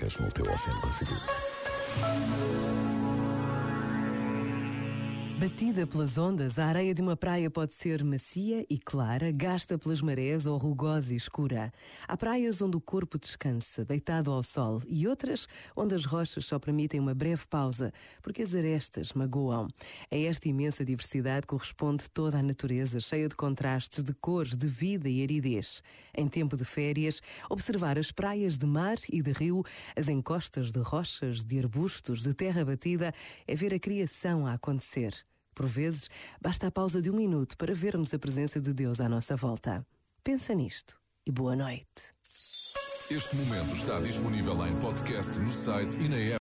secas no teu Oceano Pacífico. Batida pelas ondas, a areia de uma praia pode ser macia e clara, gasta pelas marés ou rugosa e escura. Há praias onde o corpo descansa, deitado ao sol, e outras onde as rochas só permitem uma breve pausa, porque as arestas magoam. A esta imensa diversidade corresponde toda a natureza, cheia de contrastes de cores, de vida e aridez. Em tempo de férias, observar as praias de mar e de rio, as encostas de rochas, de arbustos, de terra batida, é ver a criação a acontecer. Por vezes, basta a pausa de um minuto para vermos a presença de Deus à nossa volta. Pensa nisto e boa noite. Este momento está disponível em podcast no site e na app.